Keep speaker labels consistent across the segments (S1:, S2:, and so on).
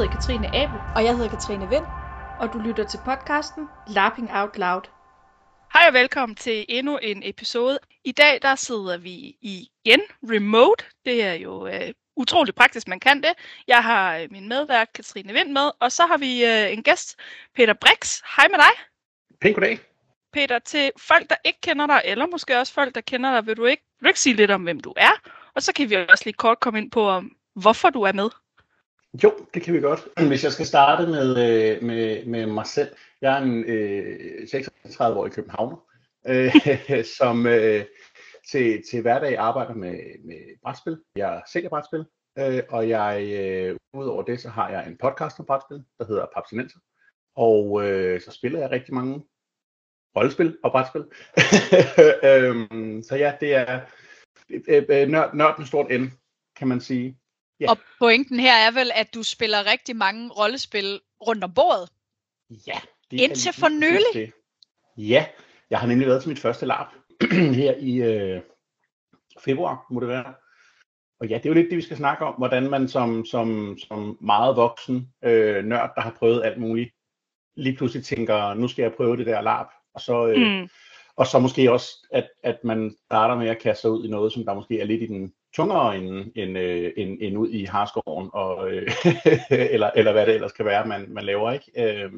S1: hedder Katrine Abel,
S2: Og jeg hedder Katrine Vind.
S1: og du lytter til podcasten Lapping Out Loud. Hej og velkommen til endnu en episode. I dag der sidder vi igen remote. Det er jo øh, utroligt praktisk, man kan det. Jeg har øh, min medvært Katrine Vind med, og så har vi øh, en gæst, Peter Brix. Hej med dig.
S3: Pænt goddag.
S1: Peter, til folk, der ikke kender dig, eller måske også folk, der kender dig, vil du ikke, vil du ikke sige lidt om, hvem du er? Og så kan vi også lige kort komme ind på, om, hvorfor du er med.
S3: Jo, det kan vi godt. Hvis jeg skal starte med, øh, med, med mig selv. Jeg er en øh, 36-årig københavner, øh, som øh, til, til hverdag arbejder med, med brætspil. Jeg sælger brætspil, øh, og jeg, øh, udover det, så har jeg en podcast om brætspil, der hedder Papsinenser. Og øh, så spiller jeg rigtig mange rollespil og brætspil. øhm, så ja, det er øh, øh, nørd, nørd med stort N, kan man sige. Ja.
S2: Og pointen her er vel, at du spiller rigtig mange rollespil rundt om bordet.
S3: Ja. Det
S2: Indtil for nylig?
S3: det. Ja, jeg har nemlig været til mit første lab her i øh, februar, må det være. Og ja, det er jo lidt det, vi skal snakke om, hvordan man som, som, som meget voksen øh, nørd, der har prøvet alt muligt, lige pludselig tænker, nu skal jeg prøve det der lab. Og så, øh,
S1: Mm.
S3: og så måske også, at, at man starter med at kaste sig ud i noget, som der måske er lidt i den tungere end, end, øh, end, end ud i harskoven, og, øh, eller, eller hvad det ellers kan være, man, man laver. ikke. Øh,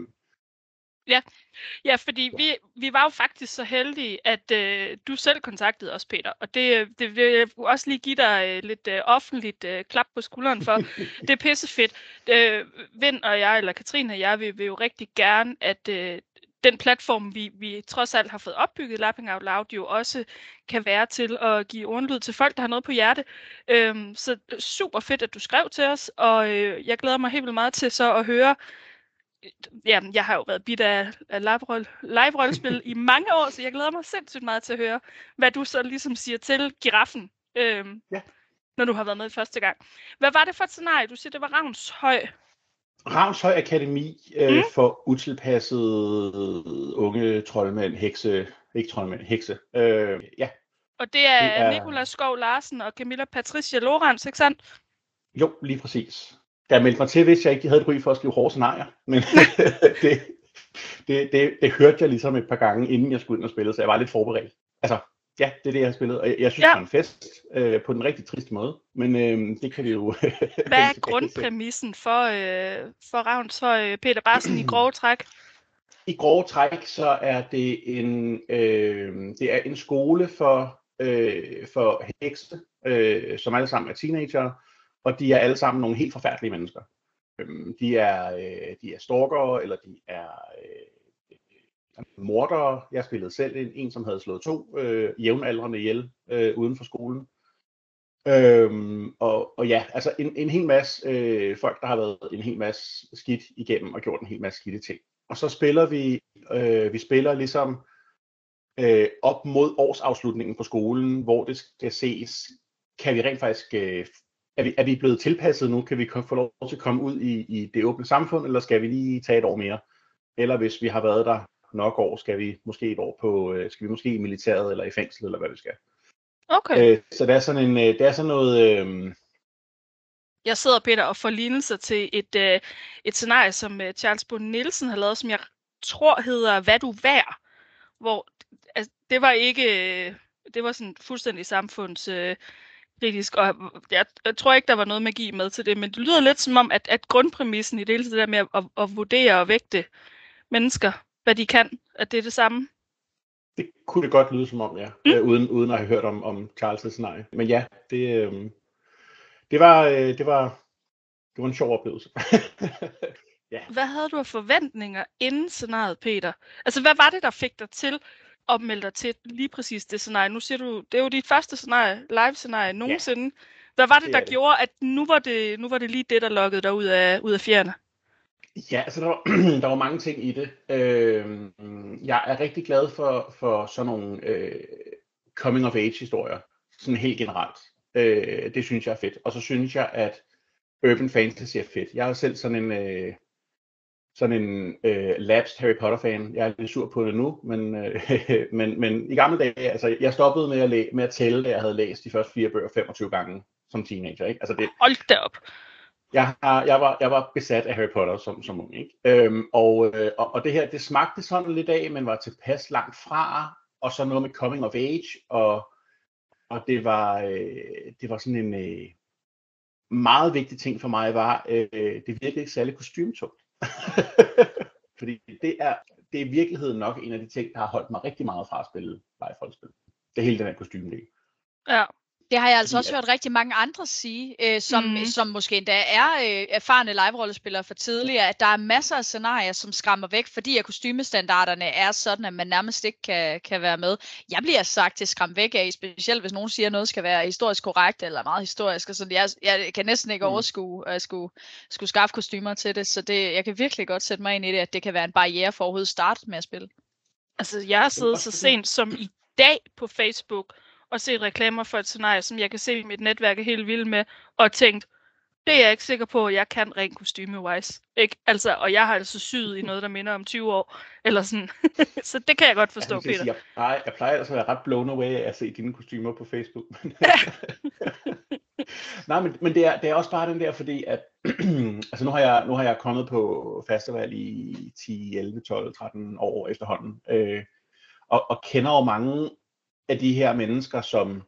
S1: Ja, fordi vi, vi var jo faktisk så heldige, at øh, du selv kontaktede os, Peter. Og det, det vil jeg også lige give dig øh, lidt øh, offentligt øh, klap på skulderen for. det er pissefedt. Øh, Vind og jeg, eller Katrine og jeg, vi vil jo rigtig gerne, at øh, den platform, vi, vi trods alt har fået opbygget, Lapping Out Loud, jo også kan være til at give ordlyd til folk, der har noget på hjerte. Øhm, så super fedt, at du skrev til os, og øh, jeg glæder mig helt vildt meget til så at høre, ja, jeg har jo været bit af, af live-roll- live-rollespil i mange år, så jeg glæder mig sindssygt meget til at høre, hvad du så ligesom siger til giraffen, øhm,
S3: Ja.
S1: når du har været med første gang. Hvad var det for et scenarie? Du siger, det var Ravnshøj.
S3: Ravnshøj Akademi øh,
S1: Mm.
S3: for utilpassede unge troldmænd, hekse, ikke troldmænd, hekse. Øh, ja,
S1: Og det er,
S3: Det er-
S1: Nicolas Skov Larsen og Camilla Patricia Lorenz, ikke sandt?
S3: jo, lige præcis. Jeg meldte mig til, hvis jeg ikke havde et ry for at skrive hårde scenarier, men det, det, det, det hørte jeg ligesom et par gange, inden jeg skulle ind og spille, så jeg var lidt forberedt. Altså, ja, det er det, jeg har spillet, og jeg, jeg synes,
S1: Ja.
S3: det var en fest øh, på den rigtig triste måde, men øh, det kan vi jo...
S1: Hvad er grundpræmissen for, øh, for Ravnshøj, Peter Barsen i grove træk?
S3: I grove træk, så er det en, øh, det er en skole for, øh, for hekse, øh, som alle sammen er teenager, og de er alle sammen nogle helt forfærdelige mennesker. Øhm, de er, øh, de er stalkere, eller de er øh, mordere. Jeg spillede selv en, en som havde slået to øh, jævnaldrende ihjel øh, uden for skolen. Øhm, og, og ja, altså en, en hel masse øh, folk, der har været en hel masse skidt igennem og gjort en hel masse skidte ting. Og så spiller vi, øh, vi spiller ligesom øh, op mod årsafslutningen på skolen, hvor det skal ses, kan vi rent faktisk, øh, er, vi, er vi blevet tilpasset nu, kan vi få lov til at komme ud i, i det åbne samfund, eller skal vi lige tage et år mere? Eller hvis vi har været der nok år, skal vi måske et år på, øh, skal vi måske i militæret eller i fængsel, eller hvad vi skal.
S1: Okay.
S3: Øh, så det er sådan en, øh, det er sådan noget, øh,
S1: Jeg sidder, Peter, og får lignelser til et, øh, et scenarie, som øh, Charles Bund Nielsen har lavet, som jeg tror hedder Hvad du værd, hvor altså, det var ikke, øh, det var sådan fuldstændig samfunds øh, kritisk, og jeg, jeg tror ikke, der var noget magi med til det, men det lyder lidt som om, at, at grundpræmissen i det hele det der med at, at, at vurdere og vægte mennesker, hvad de kan, at det er det samme.
S3: Det kunne det godt lyde som om, ja,
S1: Mm.
S3: øh, uden, uden at have hørt om, om Charles' scenarie. Men ja, det, øh, det, var, øh, det, var, det var en sjov oplevelse.
S1: Hvad havde du af forventninger inden scenariet, Peter? Altså, hvad var det, der fik dig til at melde dig til lige præcis det scenarie? Nu siger du, det er jo dit første scenarie, live-scenarie nogensinde. Hvad var det,
S3: det
S1: der
S3: er det.
S1: gjorde, at nu var det, nu var det lige det, der lokkede dig ud af, ud af fjerne?
S3: Ja, altså der var, der var mange ting i det. Øh, jeg er rigtig glad for, for sådan nogle øh, coming of age historier, sådan helt generelt. Øh, det synes jeg er fedt. Og så synes jeg, at urban fantasy er fedt. Jeg er selv sådan en, øh, sådan en øh, lapsed Harry Potter-fan. Jeg er lidt sur på det nu, men, øh, men, men i gamle dage, altså jeg stoppede med at, læ- med at tælle, da jeg havde læst de første fire bøger 25 gange som teenager. Ikke? Altså det,
S1: Hold da op.
S3: Jeg, har, jeg, var, jeg var besat af Harry Potter som, som ung, ikke? Øhm, og, øh, og, og det her, det smagte sådan lidt af, men var tilpas langt fra, og så noget med coming of age, og, og det var, øh, det var sådan en øh, meget vigtig ting for mig, var, øh, det virkede ikke særlig kostymtungt. Fordi det er, det er i virkeligheden nok en af de ting, der har holdt mig rigtig meget fra at spille. Det hele den her kostymdel.
S1: Ja.
S2: Det har jeg altså også hørt rigtig mange andre sige, øh, som, mm. som måske endda er øh, erfarne live-rollespillere for tidligere, at der er masser af scenarier, som skræmmer væk, fordi at kostymestandarderne er sådan, at man nærmest ikke kan, kan være med. Jeg bliver sagt til skræmme væk af, specielt hvis nogen siger, at noget skal være historisk korrekt eller meget historisk. Og sådan. Jeg, jeg kan næsten ikke
S3: Mm.
S2: overskue at skulle, skulle skaffe kostymer til det, så det, jeg kan virkelig godt sætte mig ind i det, at det kan være en barriere for overhovedet at starte med at spille.
S1: Altså, jeg har siddet så sent som i dag på Facebook og set reklamer for et scenarie, som jeg kan se, mit netværk er helt vildt med, og tænkt, det er jeg ikke sikker på, at jeg kan rent kostyme-wise. Ikke? Altså, og jeg har altså syet i noget, der minder om 20 år, eller sådan. så det kan jeg godt forstå,
S3: jeg,
S1: Peter.
S3: sige, jeg, plejer, jeg plejer altså at være ret blown away af at se dine kostymer på Facebook. Nej, men, men det, er, det er også bare den der, fordi at, altså nu har, jeg, nu har jeg kommet på festival i 10, 11, 12, 13 år efterhånden, øh, og, og kender jo mange af de her mennesker, som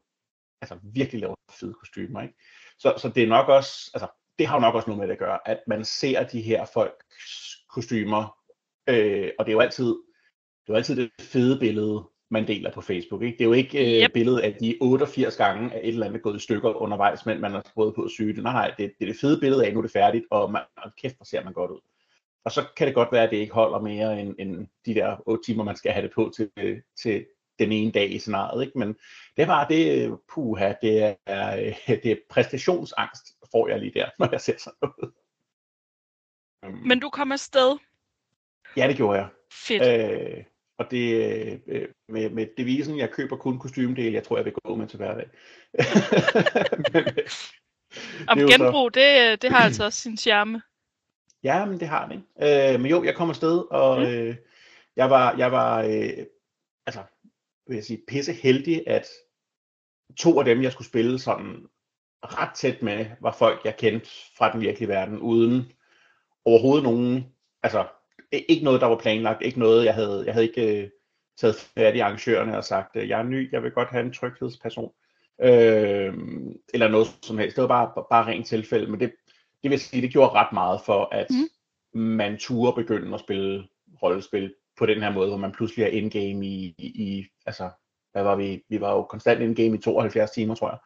S3: altså virkelig laver fede kostymer, ikke? Så, så det er nok også, altså det har jo nok også noget med det at gøre, at man ser de her folks kostymer, øh, og det er jo altid, det er jo altid det fede billede, man deler på Facebook. Ikke? Det er jo ikke øh,
S1: Yep.
S3: billedet af de 88 gange, at et eller andet er gået i stykker undervejs, men man har prøvet på at syge det. Nej, nej, det, det er det fede billede af, nu er det færdigt, og man, og kæft, hvor ser man godt ud. Og så kan det godt være, at det ikke holder mere end, end de der 8 timer, man skal have det på til, til den ene dag i scenariet. Ikke? Men det er bare det, puha, det er, øh, det er præstationsangst, får jeg lige der, når jeg ser sådan noget. Øhm,
S1: Men du kom afsted.
S3: Ja, det gjorde jeg.
S1: Fedt.
S3: Øh, og det øh, med, med devisen, jeg køber kun kostymedel, jeg tror, jeg vil gå med til hverdag. men, øh,
S1: Om
S3: det jo så-
S1: genbrug, det, det har altså også sin charme.
S3: Ja, men det har det. ikke? Øh, men jo, jeg kom afsted, og
S1: Mm.
S3: øh, jeg var, jeg var øh, altså, vil jeg sige, pisse heldig, at to af dem, jeg skulle spille sådan ret tæt med, var folk, jeg kendte fra den virkelige verden, uden overhovedet nogen, altså ikke noget, der var planlagt, ikke noget, jeg havde, jeg havde ikke øh, taget fat i arrangørerne og sagt, øh, jeg er ny, jeg vil godt have en tryghedsperson, øh, eller noget som helst. Det var bare, bare rent tilfælde, men det, det vil sige, det gjorde ret meget for, at
S1: Mhm.
S3: man turde begynde at spille rollespil på den her måde, hvor man pludselig er in-game i, i, i altså, hvad var vi? Vi var jo konstant in-game i 72 timer, tror jeg.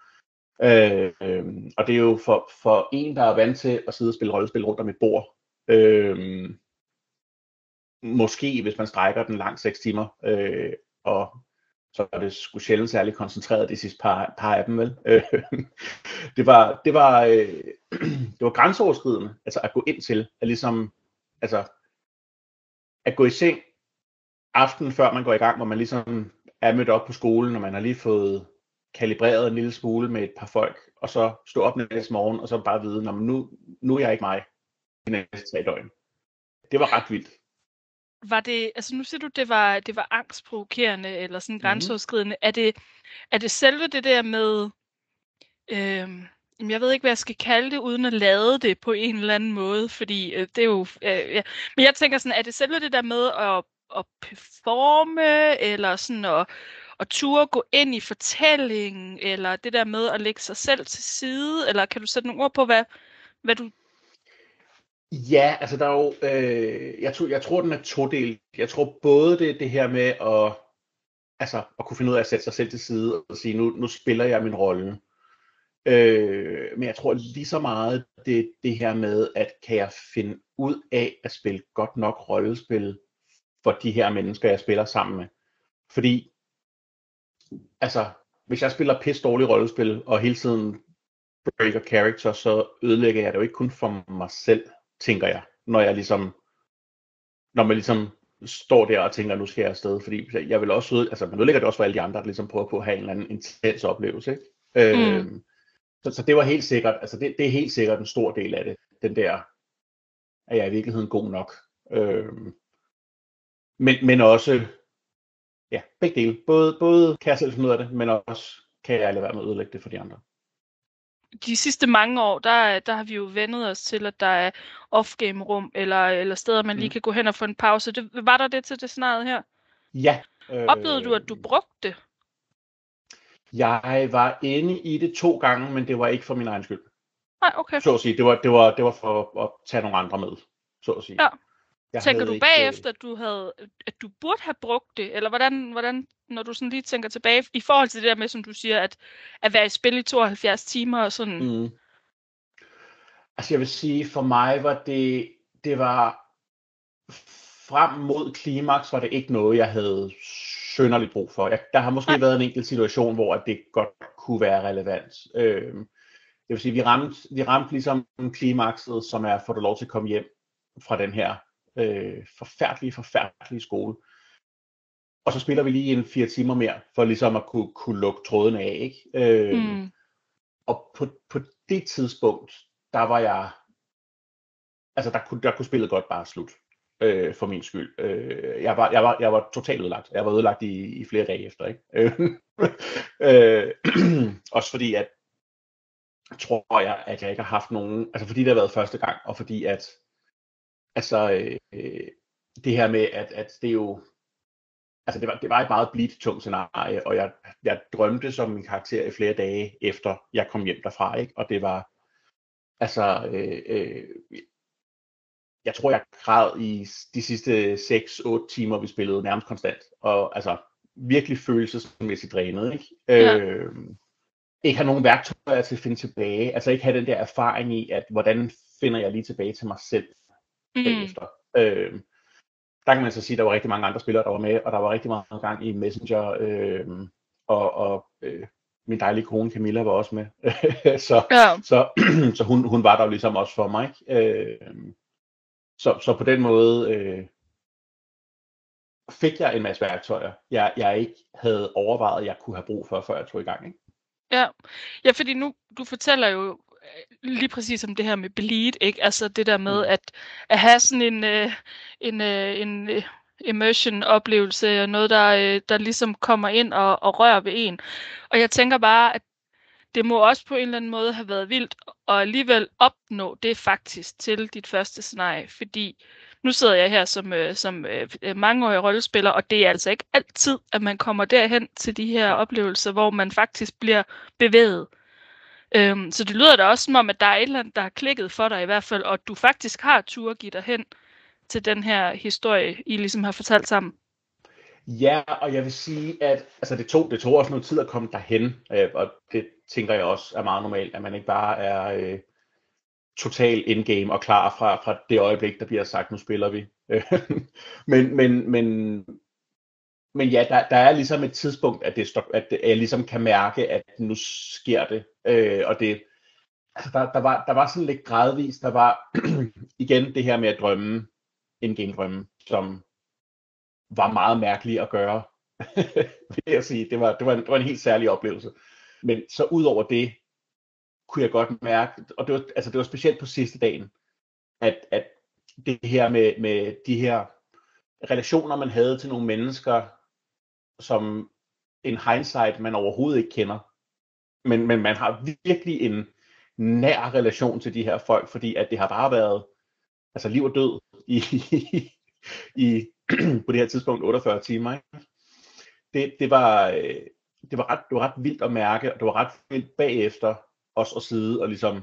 S3: Øh, øh, og det er jo for, for en, der er vant til at sidde og spille rollespil rundt om et bord, øh, måske hvis man strækker den langt 6 timer, øh, og så er det sgu sjældent særlig koncentreret de sidste par, par af dem, vel? Øh, det var, det var, øh, det var grænseoverskridende, altså at gå ind til, at ligesom, altså, at gå i seng aftenen før man går i gang, hvor man ligesom er mødt op på skolen, og man har lige fået kalibreret en lille smule med et par folk, og så stå op næste morgen, og så bare vide, "Nå, nu, nu er jeg ikke mig de næste tre døgn. Det var ret vildt.
S1: Var det, altså nu siger du, det var, det var angstprovokerende eller sådan grænseoverskridende. Er, det, er det selve det der med, jamen, jeg ved ikke, hvad jeg skal kalde det, uden at lade det på en eller anden måde, fordi øh, det er jo, øh, ja. men jeg tænker sådan, er det selve det der med at, at performe, eller sådan at, at turde gå ind i fortællingen, eller det der med at lægge sig selv til side, eller kan du sætte nogle ord på, hvad, hvad du
S3: Ja, altså der er jo, øh, jeg, tror, jeg tror den er todelt. Jeg tror både det, det her med at, altså, at kunne finde ud af at sætte sig selv til side og sige, nu, nu spiller jeg min rolle. Øh, men jeg tror lige så meget det, det her med, at kan jeg finde ud af at spille godt nok rollespil for de her mennesker, jeg spiller sammen med. Fordi, altså, hvis jeg spiller pisse dårligt rollespil, og hele tiden breaker character, så ødelægger jeg det jo ikke kun for mig selv, tænker jeg, når jeg ligesom, når man ligesom står der og tænker, nu skal jeg afsted, fordi jeg vil også, altså man ødelægger det også for alle de andre, der ligesom prøver på at have en eller anden intens oplevelse, ikke?
S1: Mm.
S3: Øh, så, så det var helt sikkert, altså det, det er helt sikkert en stor del af det, den der, at jeg er i virkeligheden god nok. Øh, men, men også, ja, begge dele. Både, både kan jeg selv finde ud af det, men også kan jeg lade være med at ødelægge det for de andre.
S1: de sidste mange år, der, der har vi jo vendet os til, at der er off-game rum, eller, eller steder, man lige mm. kan gå hen og få en pause. Det, var der det til det scenariet her?
S3: Ja.
S1: Øh, Oplevede du, at du brugte det?
S3: Jeg var inde i det to gange, men det var ikke for min egen skyld.
S1: Nej, okay.
S3: Så at sige, det var, det var, det var for at tage nogle andre med, så at sige.
S1: Ja. Jeg tænker du ikke... bagefter, at du, havde, at du burde have brugt det? Eller hvordan, hvordan, når du sådan lige tænker tilbage, i forhold til det der med, som du siger, at, at være i spil i 72 timer og sådan? Mm.
S3: Altså jeg vil sige, for mig var det, det var frem mod klimaks, var det ikke noget, jeg havde sønderligt brug for. Jeg, der har måske ja. været en enkelt situation, hvor det godt kunne være relevant. Øh, det vil sige, vi ramte, vi ramte ligesom klimakset, som er, får du lov til at komme hjem fra den her øh, forfærdelige, forfærdelige skole. Og så spiller vi lige en fire timer mere, for ligesom at kunne, kunne lukke tråden af. Ikke? Øh, mm. Og på, på det tidspunkt, der var jeg, altså der kunne, der kunne spillet godt bare slut, øh, for min skyld. Øh, jeg, var, jeg, var, jeg var totalt ødelagt. Jeg var ødelagt i, i flere dage efter. Ikke? øh, også fordi, at tror jeg, at jeg ikke har haft nogen, altså fordi det har været første gang, og fordi at Altså, øh, det her med, at, at det jo, altså det var, det var et meget blidt tungt scenarie, og jeg, jeg drømte som min karakter i flere dage efter jeg kom hjem derfra, ikke? og det var, altså, øh, øh, jeg tror jeg græd i de sidste 6-8 timer, vi spillede nærmest konstant, og altså virkelig følelsesmæssigt drænet, ikke? Ja. Øh, ikke have nogen værktøjer til at finde tilbage, altså ikke have den der erfaring i, at hvordan finder jeg lige tilbage til mig selv, mm. bagefter. Øh, der kan man så sige, at der var rigtig mange andre spillere, der var med, og der var rigtig meget gang i Messenger, øh, og, og øh, min dejlige kone Camilla var også med. så ja. så, så hun, hun var der jo ligesom også for mig. Øh, så, så på den måde øh, fik jeg en masse værktøjer, jeg, jeg ikke havde overvejet, jeg kunne have brug for, før jeg tog i gang. Ikke?
S1: Ja. ja, fordi nu, du fortæller jo lige præcis om det her med bleed, ikke? Altså det der med mm. at, at have sådan en, øh, en, øh, en øh, immersion oplevelse, noget der, øh, der ligesom kommer ind og, og rører ved en. Og jeg tænker bare, at det må også på en eller anden måde have været vildt at alligevel opnå det faktisk til dit første scenarie, fordi nu sidder jeg her som, øh, som øh, mangeårig rollespiller, og det er altså ikke altid, at man kommer derhen til de her oplevelser, hvor man faktisk bliver bevæget. Øhm, så det lyder da også som om, at der er et eller andet, der har klikket for dig i hvert fald, og at du faktisk har tur give dig hen til den her historie, I ligesom har fortalt sammen.
S3: Ja, og jeg vil sige, at altså det, tog, det tog også noget tid at komme derhen, øh, og det tænker jeg også er meget normalt, at man ikke bare er øh, total in-game og klar fra, fra det øjeblik, der bliver sagt, nu spiller vi. Øh, men, men, men, men ja, der, der er ligesom et tidspunkt, at, det, at jeg ligesom kan mærke, at nu sker det. Øh, og det, altså der, der, var, der var sådan lidt gradvist, der var igen det her med at drømme, en gendrømme, drømme, som var meget mærkelig at gøre, vil jeg sige. Det var, det, var en, det var en helt særlig oplevelse. Men så ud over det, kunne jeg godt mærke, og det var, altså det var specielt på sidste dagen, at, at det her med, med de her relationer, man havde til nogle mennesker, som en hindsight, man overhovedet ikke kender. Men, men man har virkelig en nær relation til de her folk, fordi at det har bare været altså liv og død i, i på det her tidspunkt 48 timer. Ikke? Det, det, var, øh, det, var ret, det var ret vildt at mærke, og det var ret vildt bagefter os at sidde og ligesom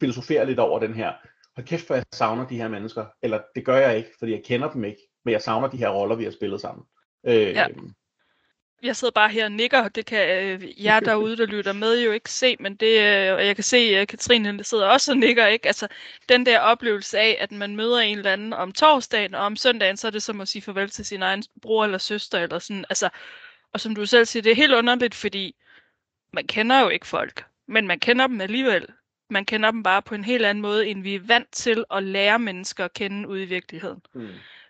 S3: filosofere lidt over den her. Hold kæft, for jeg savner de her mennesker. Eller det gør jeg ikke, fordi jeg kender dem ikke, men jeg savner de her roller, vi har spillet sammen. Øh, ja
S1: jeg sidder bare her og nikker, det kan øh, jer derude, der lytter med, jo ikke se, men det, øh, og jeg kan se, at Katrine sidder også og nikker, ikke? Altså, den der oplevelse af, at man møder en eller anden om torsdagen, og om søndagen, så er det som at sige farvel til sin egen bror eller søster, eller sådan, altså, og som du selv siger, det er helt underligt, fordi man kender jo ikke folk, men man kender dem alligevel. Man kender dem bare på en helt anden måde, end vi er vant til at lære mennesker at kende ude i virkeligheden. Mm.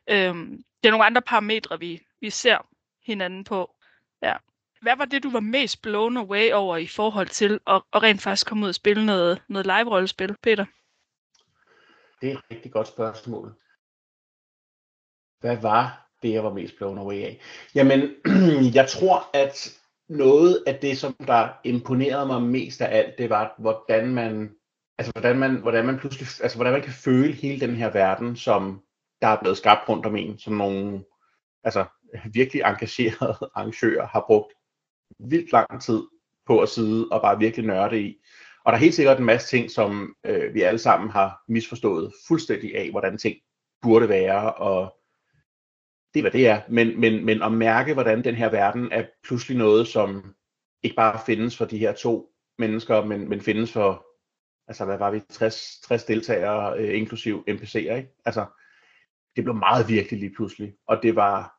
S1: Øhm, det er nogle andre parametre, vi, vi ser hinanden på. Hvad var det, du var mest blown away over i forhold til at, at rent faktisk komme ud og spille noget, noget live-rollespil, Peter?
S3: Det er et rigtig godt spørgsmål. Hvad var det, jeg var mest blown away af? Jamen, jeg tror, at noget af det, som der imponerede mig mest af alt, det var, hvordan man, altså hvordan man, hvordan man pludselig, altså hvordan man kan føle hele den her verden, som der er blevet skabt rundt om en, som nogle, altså virkelig engagerede arrangører har brugt vildt lang tid på at sidde og bare virkelig nørde i. Og der er helt sikkert en masse ting, som øh, vi alle sammen har misforstået fuldstændig af, hvordan ting burde være, og det er, hvad det er. Men, men, men at mærke, hvordan den her verden er pludselig noget, som ikke bare findes for de her to mennesker, men, men findes for, altså hvad var vi, 60, 60 deltagere, øh, inklusiv NPC'er, ikke? Altså, det blev meget virkelig lige pludselig, og det var,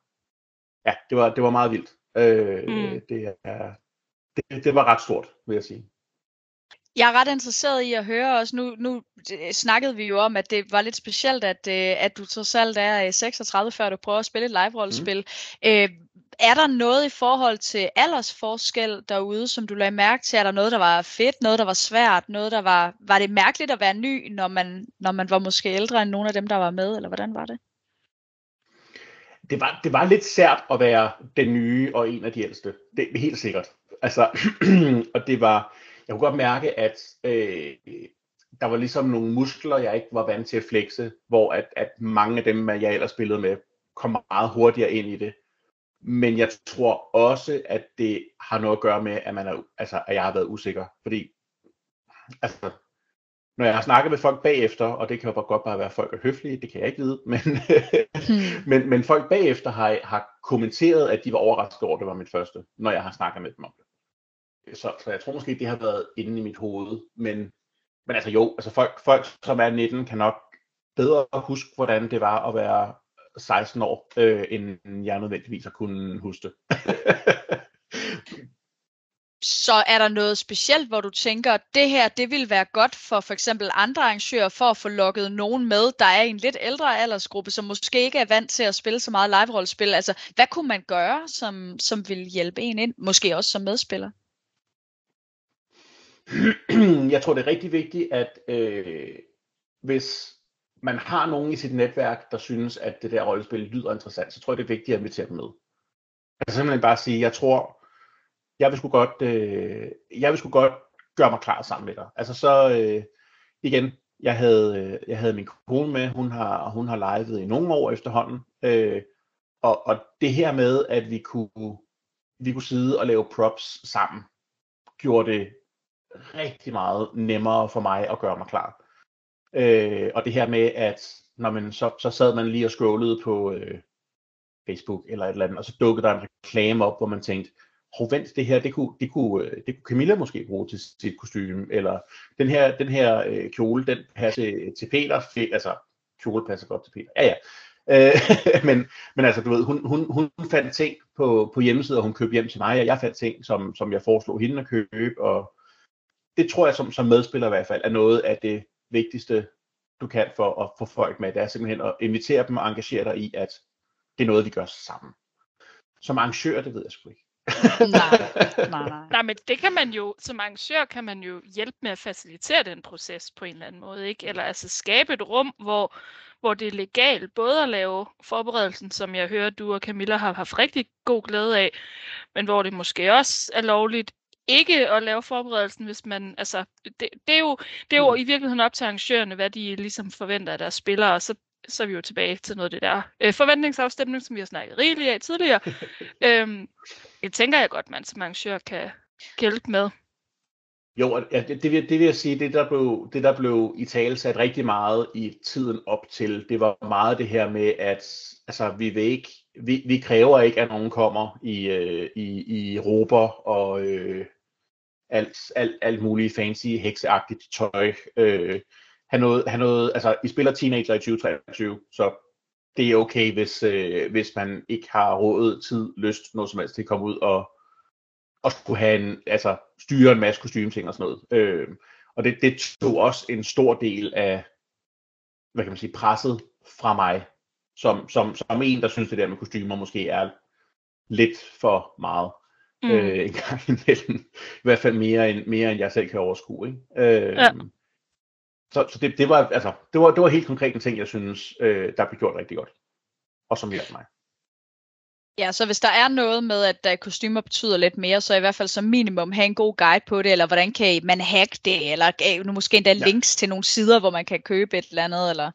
S3: ja, det var, det var meget vildt. Øh, mm. det, er, det, det var ret stort, vil jeg sige.
S2: Jeg er ret interesseret i at høre også, nu, nu snakkede vi jo om, at det var lidt specielt, at, øh, at du trods alt er 36, øh, før du prøver at spille et live-rollespil. Mm. Øh, er der noget i forhold til aldersforskel derude, som du lagde mærke til? Er der noget, der var fedt, noget, der var svært, noget, der var... Var det mærkeligt at være ny, når man, når man var måske ældre end nogle af dem, der var med, eller hvordan var det?
S3: Det var, det var lidt sært at være den nye og en af de ældste. Det er helt sikkert. Altså, og det var jeg kunne godt mærke, at øh, der var ligesom nogle muskler, jeg ikke var vant til at flexe, hvor at, at mange af dem, jeg ellers spillede med, kom meget hurtigere ind i det. Men jeg tror også, at det har noget at gøre med, at, man er, altså, at jeg har været usikker. Fordi altså, når jeg har snakket med folk bagefter, og det kan jo godt bare være, at folk er høflige, det kan jeg ikke vide, men, hmm. men, men folk bagefter har, har kommenteret, at de var overrasket over, at det var mit første, når jeg har snakket med dem om det. Så, så jeg tror måske, det har været inde i mit hoved. Men, men altså jo, altså folk, folk, som er 19, kan nok bedre huske, hvordan det var at være 16 år, øh, end jeg nødvendigvis har kunnet huske det.
S2: så er der noget specielt, hvor du tænker, at det her, det vil være godt for for eksempel andre arrangører, for at få lukket nogen med, der er i en lidt ældre aldersgruppe, som måske ikke er vant til at spille så meget live-rollespil. Altså, hvad kunne man gøre, som, som vil hjælpe en ind? Måske også som medspiller?
S3: jeg tror, det er rigtig vigtigt, at øh, hvis man har nogen i sit netværk, der synes, at det der rollespil lyder interessant, så tror jeg, det er vigtigt at invitere dem med. Altså simpelthen bare sige, jeg tror, jeg vil sgu godt, øh, jeg vil sgu godt gøre mig klar sammen med dig. Altså så, øh, igen, jeg havde, øh, jeg havde min kone med, hun har, hun har levet i nogle år efterhånden, øh, og, og det her med, at vi kunne, vi kunne sidde og lave props sammen, gjorde det rigtig meget nemmere for mig at gøre mig klar. Øh, og det her med, at når man, så, så sad man lige og scrollede på øh, Facebook eller et eller andet, og så dukkede der en reklame op, hvor man tænkte, hov vent, det her, det kunne, det kunne, øh, det kunne Camilla måske bruge til sit kostume, eller den her, den her øh, kjole, den passer til, til Peter, altså kjole passer godt til Peter, ja ja, øh, men, men altså, du ved, hun, hun, hun fandt ting på, på hjemmesiden, og hun købte hjem til mig, og jeg fandt ting, som, som jeg foreslog hende at købe, og det tror jeg som, som medspiller i hvert fald er noget af det vigtigste, du kan for at få folk med. Det er simpelthen at invitere dem og engagere dig i, at det er noget, vi gør sammen. Som arrangør, det ved jeg sgu ikke
S1: nej, nej, nej. nej, men det kan man jo, som arrangør kan man jo hjælpe med at facilitere den proces på en eller anden måde, ikke? Eller altså skabe et rum, hvor, hvor det er legalt både at lave forberedelsen, som jeg hører, du og Camilla har haft rigtig god glæde af, men hvor det måske også er lovligt ikke at lave forberedelsen, hvis man, altså, det, det, er, jo, det er jo mm. i virkeligheden op til arrangørerne, hvad de ligesom forventer af deres spillere, og så, så er vi jo tilbage til noget af det der øh, forventningsafstemning, som vi har snakket rigeligt af tidligere. øhm, det tænker jeg godt, man som arrangør kan hjælpe med.
S3: Jo, ja, det, det, vil, det vil jeg sige, det der blev, det der blev i tale sat rigtig meget i tiden op til, det var meget det her med, at altså, vi vil ikke, vi, vi kræver ikke, at nogen kommer i, øh, i, i råber og øh, alt, alt, alt muligt fancy, hekseagtigt tøj. Øh, have noget, have noget, altså, I spiller teenager i 2023, så det er okay, hvis, øh, hvis man ikke har råd, tid, lyst, noget som helst til at komme ud og, og skulle have en, altså, styre en masse kostymeting og sådan noget. Øh, og det, det tog også en stor del af, hvad kan man sige, presset fra mig, som, som, som en, der synes det der med kostymer måske er lidt for meget mm. øh, en gang imellem. I hvert fald mere end, mere end jeg selv kan overskue. Ikke? Øh, ja. Så, så det, det, var, altså, det, var, det var helt konkret en ting, jeg synes, øh, der blev gjort rigtig godt. Og som hjalp mig.
S2: Ja, så hvis der er noget med, at kostymer betyder lidt mere, så i hvert fald som minimum have en god guide på det, eller hvordan kan man hacke det, eller nu måske endda ja. links til nogle sider, hvor man kan købe et eller andet. Eller,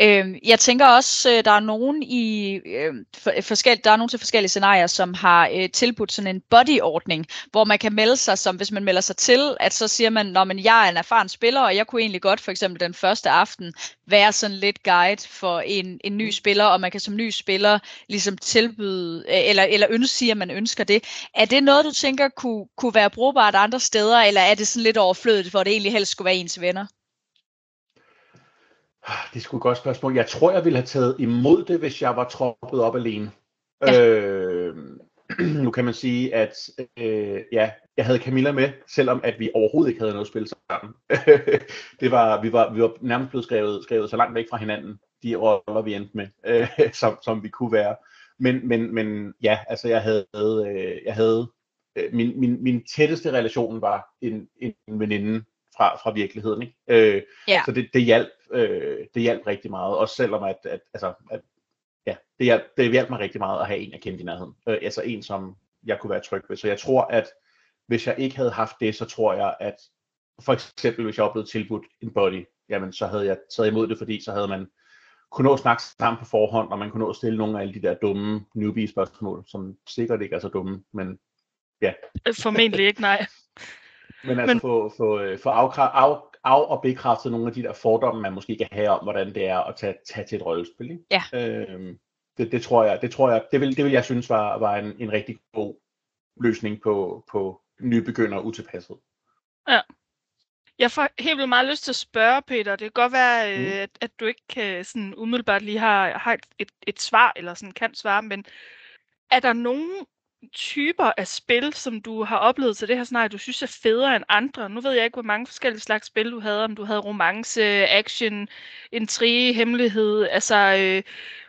S2: øh, jeg tænker også, øh, der er nogen i øh, for, forskel, der er nogen til forskellige scenarier, som har øh, tilbudt sådan en buddy-ordning, hvor man kan melde sig, som hvis man melder sig til, at så siger man, når man jeg er en erfaren spiller, og jeg kunne egentlig godt for eksempel den første aften være sådan lidt guide for en, en ny spiller, og man kan som ny spiller ligesom tilbyde Øh, eller, eller ønske, sige, at man ønsker det. Er det noget, du tænker kunne, kunne være brugbart andre steder, eller er det sådan lidt overflødigt, hvor det egentlig helst skulle være ens venner?
S3: Det er sgu et godt spørgsmål. Jeg tror, jeg ville have taget imod det, hvis jeg var troppet op alene. Ja. Øh, nu kan man sige, at øh, ja, jeg havde Camilla med, selvom at vi overhovedet ikke havde noget spil sammen. det var, vi, var, vi var nærmest blevet skrevet, skrevet så langt væk fra hinanden, de roller vi endte med, øh, som, som vi kunne være. Men, men, men ja, altså jeg havde, øh, jeg havde øh, min, min, min tætteste relation var en, en veninde fra, fra virkeligheden. Ikke? Øh, ja. Så det, det, hjalp, øh, det hjalp rigtig meget, også selvom at, at, altså, at ja, det hjalp, det hjalp mig rigtig meget at have en, jeg kendte i nærheden. Øh, altså en, som jeg kunne være tryg ved. Så jeg tror, at hvis jeg ikke havde haft det, så tror jeg, at for eksempel, hvis jeg var blevet tilbudt en body, jamen så havde jeg taget imod det, fordi så havde man kunne nå at snakke sammen på forhånd, og man kunne nå at stille nogle af alle de der dumme newbie-spørgsmål, som sikkert ikke er så dumme, men ja.
S1: Formentlig ikke, nej.
S3: men altså men... få, få, øh, få afkra- af, af- og bekræftet nogle af de der fordomme, man måske kan have om, hvordan det er at tage, tage til et rollespil. Ikke?
S2: Ja.
S3: Øhm, det, det, tror jeg, det tror jeg, det vil, det vil jeg synes var, var en, en rigtig god løsning på, på nybegynder utilpasset.
S1: Ja. Jeg får helt vildt meget lyst til at spørge, Peter. Det kan godt være, mm. at, at du ikke kan, sådan umiddelbart lige har, har et, et, et svar, eller sådan kan svare, men er der nogle typer af spil, som du har oplevet til det her scenarie, du synes er federe end andre? Nu ved jeg ikke, hvor mange forskellige slags spil du havde, om du havde romance, action, intrige, hemmelighed, altså... Øh,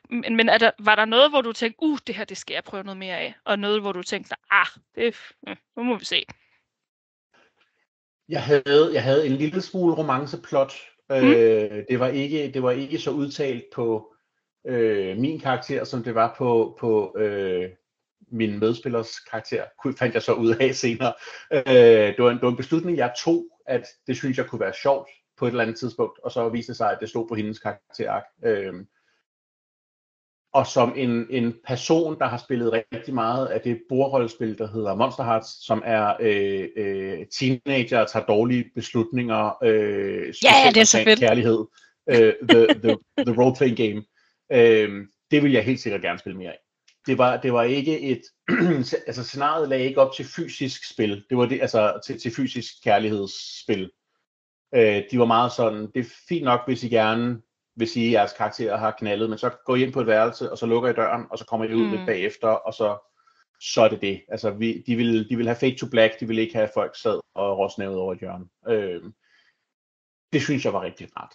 S1: men, men er der, var der noget, hvor du tænkte, uh, det her, det skal jeg prøve noget mere af? Og noget, hvor du tænkte, ah, det, nu må vi se.
S3: Jeg havde, jeg havde en lille smule romanceplot. Mm. Øh, det, var ikke, det var ikke så udtalt på øh, min karakter, som det var på, på øh, min medspillers karakter, fandt jeg så ud af senere. Øh, det, var en, det var en beslutning, jeg tog, at det synes jeg kunne være sjovt på et eller andet tidspunkt, og så viste det sig, at det stod på hendes karakterark. Øh, og som en, en person, der har spillet rigtig meget af det bordrollespil, der hedder Monster Hearts, som er øh, øh, teenager, tager dårlige beslutninger, øh,
S2: ja, det er så fedt.
S3: kærlighed, øh, the, the, the role-playing game. Øh, det vil jeg helt sikkert gerne spille mere af. Det var, det var ikke et, altså scenariet lagde ikke op til fysisk spil, det var det, altså til, til fysisk kærlighedsspil. Øh, de var meget sådan, det er fint nok, hvis I gerne vil sige, at jeres karakterer har knaldet, men så går I ind på et værelse, og så lukker I døren, og så kommer I ud mm. lidt bagefter, og så, så er det det. Altså, vi, de, vil, de vil have fade to black, de vil ikke have folk sad og råsnævet over et hjørne. Øh, det synes jeg var rigtig rart.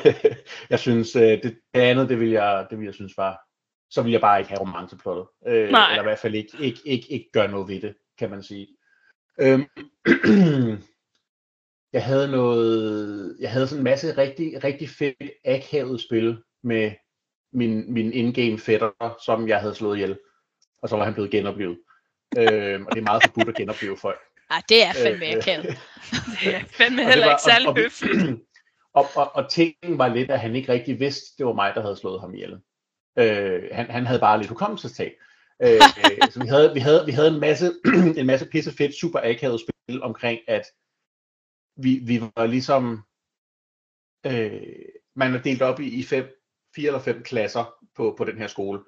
S3: jeg synes, øh, det, det andet, det vil jeg, det vil jeg synes var, så vil jeg bare ikke have romanceplottet. Øh, eller i hvert fald ikke, ikke, ikke, ikke gøre noget ved det, kan man sige. Øh, jeg havde noget, jeg havde sådan en masse rigtig, rigtig fedt akavet spil med min, min in-game fætter, som jeg havde slået ihjel. Og så var han blevet genoplevet. øhm, og det er meget forbudt at genopleve folk.
S2: Ja, det er fandme øh, akavet.
S1: det er fandme heller ikke særlig og, høfligt.
S3: Og, og, og tingen var lidt, at han ikke rigtig vidste, det var mig, der havde slået ham ihjel. Øh, han, han havde bare lidt hukommelsestab. øh, så vi havde, vi havde, vi havde en masse, en masse pisse fedt, super akavet spil omkring, at vi, vi var ligesom, øh, man er delt op i, i fem, fire eller fem klasser på, på den her skole,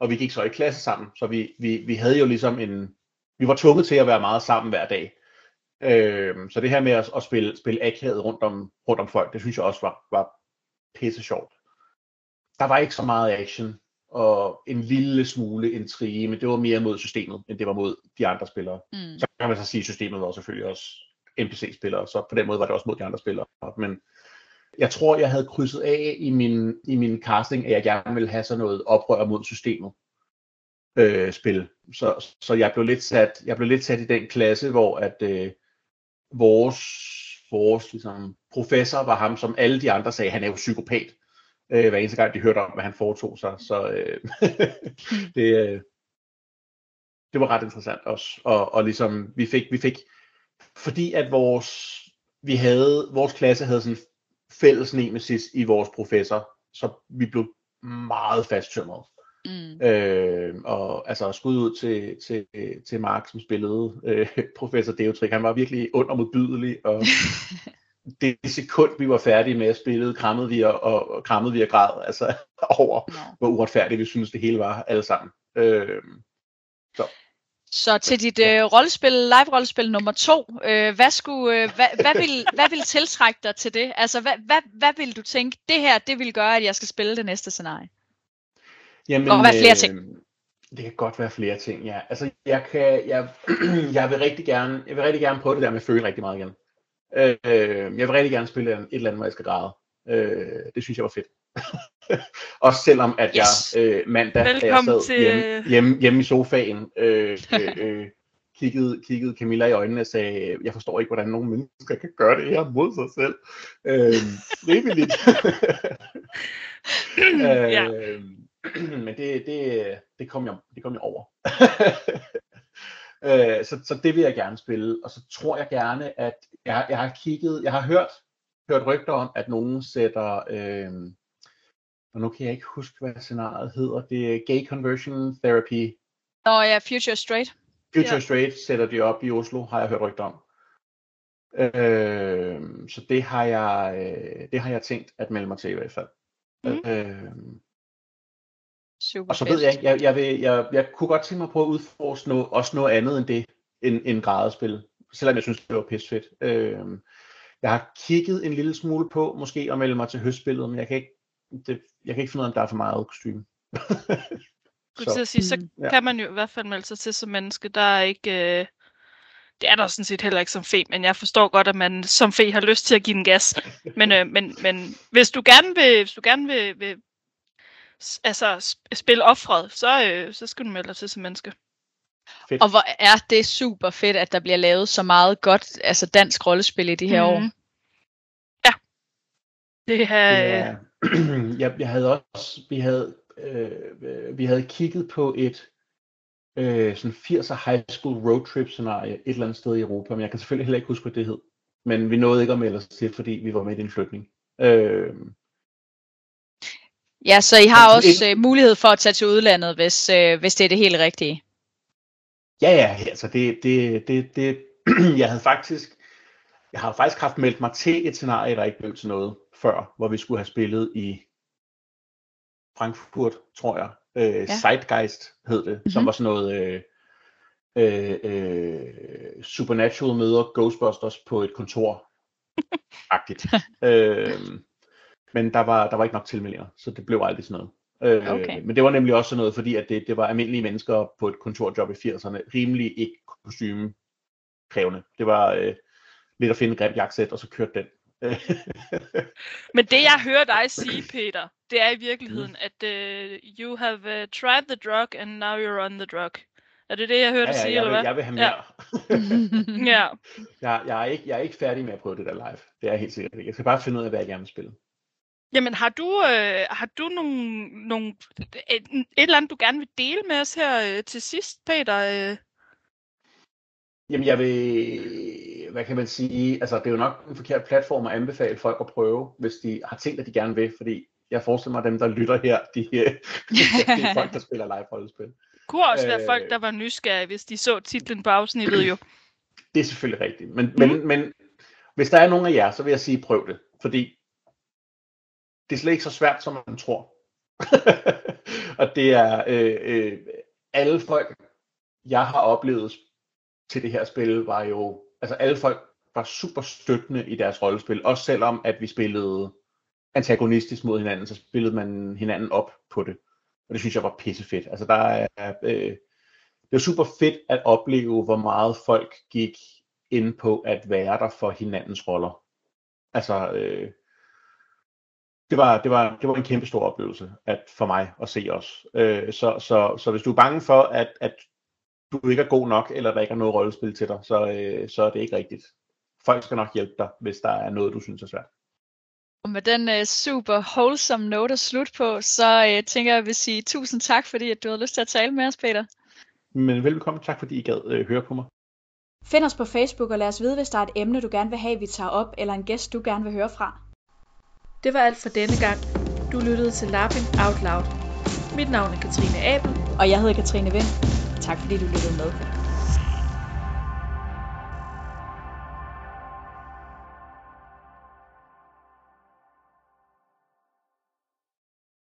S3: og vi gik så i klasse sammen, så vi, vi, vi havde jo ligesom en, vi var tvunget til at være meget sammen hver dag. Øh, så det her med at, at spille, spille akavet rundt om, rundt om folk, det synes jeg også var, var pisse sjovt. Der var ikke så meget action, og en lille smule intrige, men det var mere mod systemet, end det var mod de andre spillere. Mm. Så kan man så sige, at systemet var selvfølgelig også NPC-spillere, så på den måde var det også mod de andre spillere. Men jeg tror, jeg havde krydset af i min, i min casting, at jeg gerne ville have sådan noget oprør mod systemet øh, spil. Så, så jeg blev lidt sat, jeg blev lidt sat i den klasse, hvor at øh, vores, vores ligesom, professor var ham, som alle de andre sagde, han er jo psykopat. Øh, hver eneste gang de hørte om, hvad han foretog sig. Så øh, det, øh, det var ret interessant også. Og, og ligesom, vi fik, vi fik, fordi at vores, vi havde, vores klasse havde sådan fælles nemesis i vores professor, så vi blev meget fasttømret. Mm. Øh, og altså skud ud til, til, til Mark, som spillede øh, professor Deotrik. Han var virkelig ond og modbydelig, og det sekund, vi var færdige med at spille, krammede vi og, og krammede vi og græd, altså over, no. hvor uretfærdigt vi synes det hele var, alle sammen. Øh,
S2: så. Så til dit øh, rollespil, live-rollespil nummer to, øh, hvad, skulle, øh, hvad, hvad, vil, hvad vil tiltrække dig til det? Altså, hvad, hvad, hvad vil du tænke, det her, det vil gøre, at jeg skal spille det næste scenarie?
S3: Jamen,
S2: og hvad flere ting? Øh,
S3: det kan godt være flere ting, ja. Altså, jeg, kan, jeg, jeg, vil rigtig gerne, jeg vil rigtig gerne prøve det der med at føle rigtig meget igen. Øh, jeg vil rigtig gerne spille et eller andet, hvor jeg skal græde. Øh, det synes jeg var fedt. Også selvom at yes. jeg øh, mandag,
S1: Velkommen
S3: jeg sad til... hjemme, hjemme, hjemme i sofaen, øh, øh, øh, kiggede, kiggede Camilla i øjnene og sagde, jeg forstår ikke, hvordan nogen mennesker kan gøre det her mod sig selv. Øh, frivilligt. øh, ja. Men det, det, det, kom jeg, det kom jeg over. Øh, så, så det vil jeg gerne spille. Og så tror jeg gerne, at jeg, jeg har kigget, jeg har hørt, hørt rygter om, at nogen sætter, øh, og nu kan jeg ikke huske, hvad scenariet hedder, det er Gay Conversion Therapy.
S2: Nå ja, Future Straight.
S3: Future ja. Straight sætter de op i Oslo, har jeg hørt rygter om. Øh, så det har jeg, øh, det har jeg tænkt at melde mig til i hvert fald. Mm. Øh,
S2: Super
S3: og så ved jeg, jeg, jeg, vil, jeg, jeg kunne godt tænke mig på at udforske noget, også noget andet end det, end, end gradespil. Selvom jeg synes, det var fedt. Øh, jeg har kigget en lille smule på, måske at melde mig til høstspillet, men jeg kan ikke, det, jeg kan ikke finde ud af, om der er for meget kostume.
S1: så. Til at sige, så mm, ja. kan man jo i hvert fald melde sig til som menneske. Der er ikke... Øh, det er der sådan set heller ikke som fe, men jeg forstår godt, at man som fe har lyst til at give den gas. Men, øh, men, men hvis du gerne vil, hvis du gerne vil, vil altså, spille offret, så, øh, så skal du melde dig til som menneske.
S2: Fedt. Og hvor er det super fedt, at der bliver lavet så meget godt altså dansk rollespil i de her mm. år.
S1: Ja. Det her...
S3: Ja. jeg, jeg havde også, vi havde, øh, vi havde kigget på et øh, sådan 80'er high school road trip scenarie et eller andet sted i Europa, men jeg kan selvfølgelig heller ikke huske, hvad det hed. Men vi nåede ikke at melde os til, fordi vi var med i en flytning. Øh,
S2: Ja, så I har også øh, mulighed for at tage til udlandet, hvis, øh, hvis det er det helt rigtige.
S3: Ja, ja, altså det, det, det, det jeg havde faktisk, jeg har faktisk haft meldt mig til et scenarie, der ikke blev til noget før, hvor vi skulle have spillet i Frankfurt, tror jeg. Øh, ja. Zeitgeist hed det, mm-hmm. som var sådan noget øh, øh, øh, Supernatural møder Ghostbusters på et kontor. Agtigt. øh, men der var, der var ikke nok tilmeldinger, så det blev aldrig sådan noget. Øh, okay. Men det var nemlig også sådan noget, fordi at det, det var almindelige mennesker på et kontorjob i 80'erne, rimelig ikke kostume krævende. Det var øh, lidt at finde et grimt jakkesæt, og så kørte den.
S1: Men det jeg hører dig sige, Peter, det er i virkeligheden, mm. at uh, you have uh, tried the drug, and now you're on the drug. Er det det, jeg hørte ja, ja, sige,
S3: jeg
S1: eller
S3: vil,
S1: hvad?
S3: Jeg vil have mere.
S1: Ja. ja.
S3: Jeg, jeg, er ikke, jeg er ikke færdig med at prøve det der live. Det er helt sikkert Jeg skal bare finde ud af, hvad jeg gerne vil spille.
S1: Jamen, har du, øh, har du nogle, nogle, et, et eller andet, du gerne vil dele med os her øh, til sidst, Peter? Øh?
S3: Jamen, jeg vil, hvad kan man sige, altså det er jo nok en forkert platform at anbefale folk at prøve, hvis de har tænkt, at de gerne vil, fordi jeg forestiller mig, at dem, der lytter her, de, de er folk, der spiller live-rollespil.
S1: Det kunne også øh, være folk, der var nysgerrige, hvis de så titlen på afsnittet jo.
S3: Det er selvfølgelig rigtigt, men, mm. men, men hvis der er nogen af jer, så vil jeg sige, prøv det, fordi det er slet ikke så svært, som man tror. og det er øh, øh, alle folk, jeg har oplevet til det her spil, var jo, altså alle folk var super støttende i deres rollespil, også selvom at vi spillede antagonistisk mod hinanden, så spillede man hinanden op på det. Og det synes jeg var pissefedt. Altså der er, øh, det er super fedt at opleve, hvor meget folk gik ind på at være der for hinandens roller. Altså, øh, det var, det var, det var en kæmpe stor oplevelse at, for mig at se os. Øh, så, så, så hvis du er bange for, at, at du ikke er god nok, eller der ikke er noget rollespil til dig, så, øh, så er det ikke rigtigt. Folk skal nok hjælpe dig, hvis der er noget, du synes er svært.
S2: Og med den uh, super wholesome note at slutte på, så uh, tænker jeg, at jeg vil sige tusind tak, fordi at du har lyst til at tale med os, Peter.
S3: Men velkommen. Tak fordi I gad øh, høre på mig.
S2: Find os på Facebook og lad os vide, hvis der er et emne, du gerne vil have, vi tager op, eller en gæst, du gerne vil høre fra.
S1: Det var alt for denne gang. Du lyttede til Lapping Out Loud. Mit navn er Katrine Abel.
S2: Og jeg hedder Katrine Vind. Tak fordi du lyttede med.